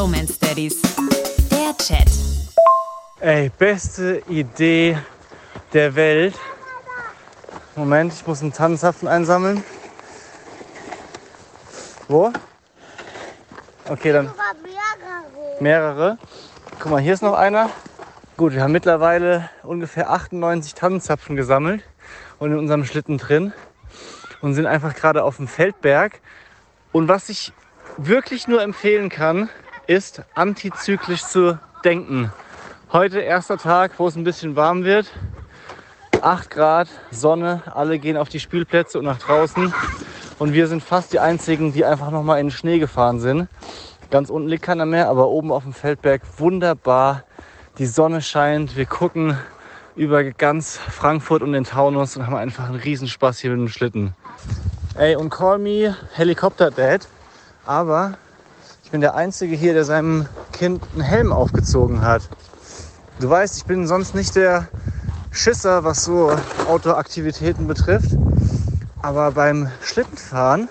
Bromance Daddies. Der Chat. Ey, beste Idee der Welt. Moment, ich muss einen Tannenzapfen einsammeln. Wo? Okay, dann mehrere. Guck mal, hier ist noch einer. Gut, wir haben mittlerweile ungefähr 98 Tannenzapfen gesammelt und in unserem Schlitten drin und sind einfach gerade auf dem Feldberg. Und was ich wirklich nur empfehlen kann, ist antizyklisch zu denken. Heute erster Tag, wo es ein bisschen warm wird. 8 Grad, Sonne, alle gehen auf die Spielplätze und nach draußen. Und wir sind fast die einzigen, die einfach nochmal in den Schnee gefahren sind. Ganz unten liegt keiner mehr, aber oben auf dem Feldberg wunderbar. Die Sonne scheint, wir gucken über ganz Frankfurt und den Taunus und haben einfach einen Riesenspaß hier mit dem Schlitten. Ey, und call me Helikopter Dad, aber ich bin der Einzige hier, der seinem Kind einen Helm aufgezogen hat. Du weißt, ich bin sonst nicht der Schisser, was so Outdoor-Aktivitäten betrifft. Aber beim Schlittenfahren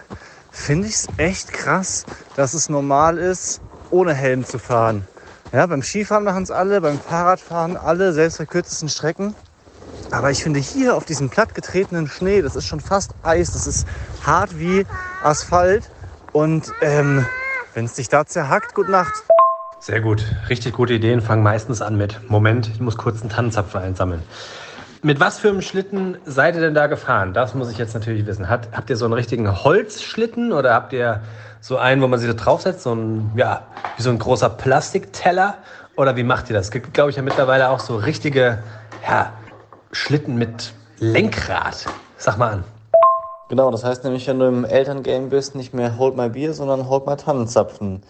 finde ich es echt krass, dass es normal ist, ohne Helm zu fahren. Ja, beim Skifahren machen es alle, beim Fahrradfahren alle, selbst bei kürzesten Strecken. Aber ich finde hier auf diesem plattgetretenen Schnee, das ist schon fast Eis, das ist hart wie Asphalt. Und ähm, wenn es dich da zerhackt, gute Nacht. Sehr gut. Richtig gute Ideen fangen meistens an mit Moment, ich muss kurz einen Tannenzapfen einsammeln. Mit was für einem Schlitten seid ihr denn da gefahren? Das muss ich jetzt natürlich wissen. Hat, habt ihr so einen richtigen Holzschlitten oder habt ihr so einen, wo man sich da draufsetzt, so ein, ja, wie so ein großer Plastikteller? Oder wie macht ihr das? Es gibt, glaube ich, ja mittlerweile auch so richtige ja, Schlitten mit Lenkrad. Sag mal an. Genau, das heißt nämlich, wenn du im Elterngame bist, nicht mehr Hold My Beer, sondern Hold My Tannenzapfen.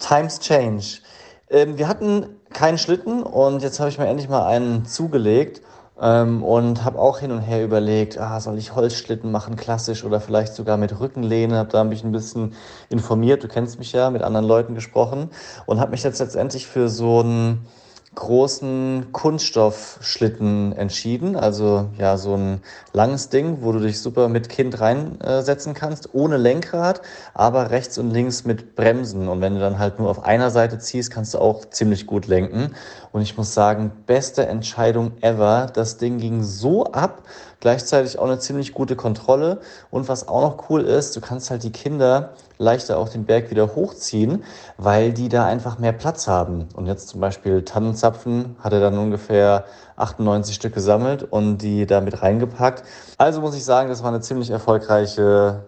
Times change. Ähm, wir hatten keinen Schlitten und jetzt habe ich mir endlich mal einen zugelegt ähm, und habe auch hin und her überlegt, ah, soll ich Holzschlitten machen, klassisch oder vielleicht sogar mit Rückenlehne. Habe da mich ein bisschen informiert, du kennst mich ja, mit anderen Leuten gesprochen und habe mich jetzt letztendlich für so einen großen Kunststoffschlitten entschieden. Also ja, so ein langes Ding, wo du dich super mit Kind reinsetzen kannst, ohne Lenkrad, aber rechts und links mit Bremsen. Und wenn du dann halt nur auf einer Seite ziehst, kannst du auch ziemlich gut lenken. Und ich muss sagen, beste Entscheidung ever. Das Ding ging so ab, gleichzeitig auch eine ziemlich gute Kontrolle. Und was auch noch cool ist, du kannst halt die Kinder leichter auch den Berg wieder hochziehen, weil die da einfach mehr Platz haben. Und jetzt zum Beispiel Tannenzapfen hat er dann ungefähr 98 Stück gesammelt und die da mit reingepackt. Also muss ich sagen, das war eine ziemlich erfolgreiche,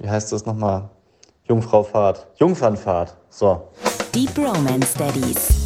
wie heißt das nochmal? Jungfraufahrt. Jungfernfahrt. So. Die Bromance Daddies.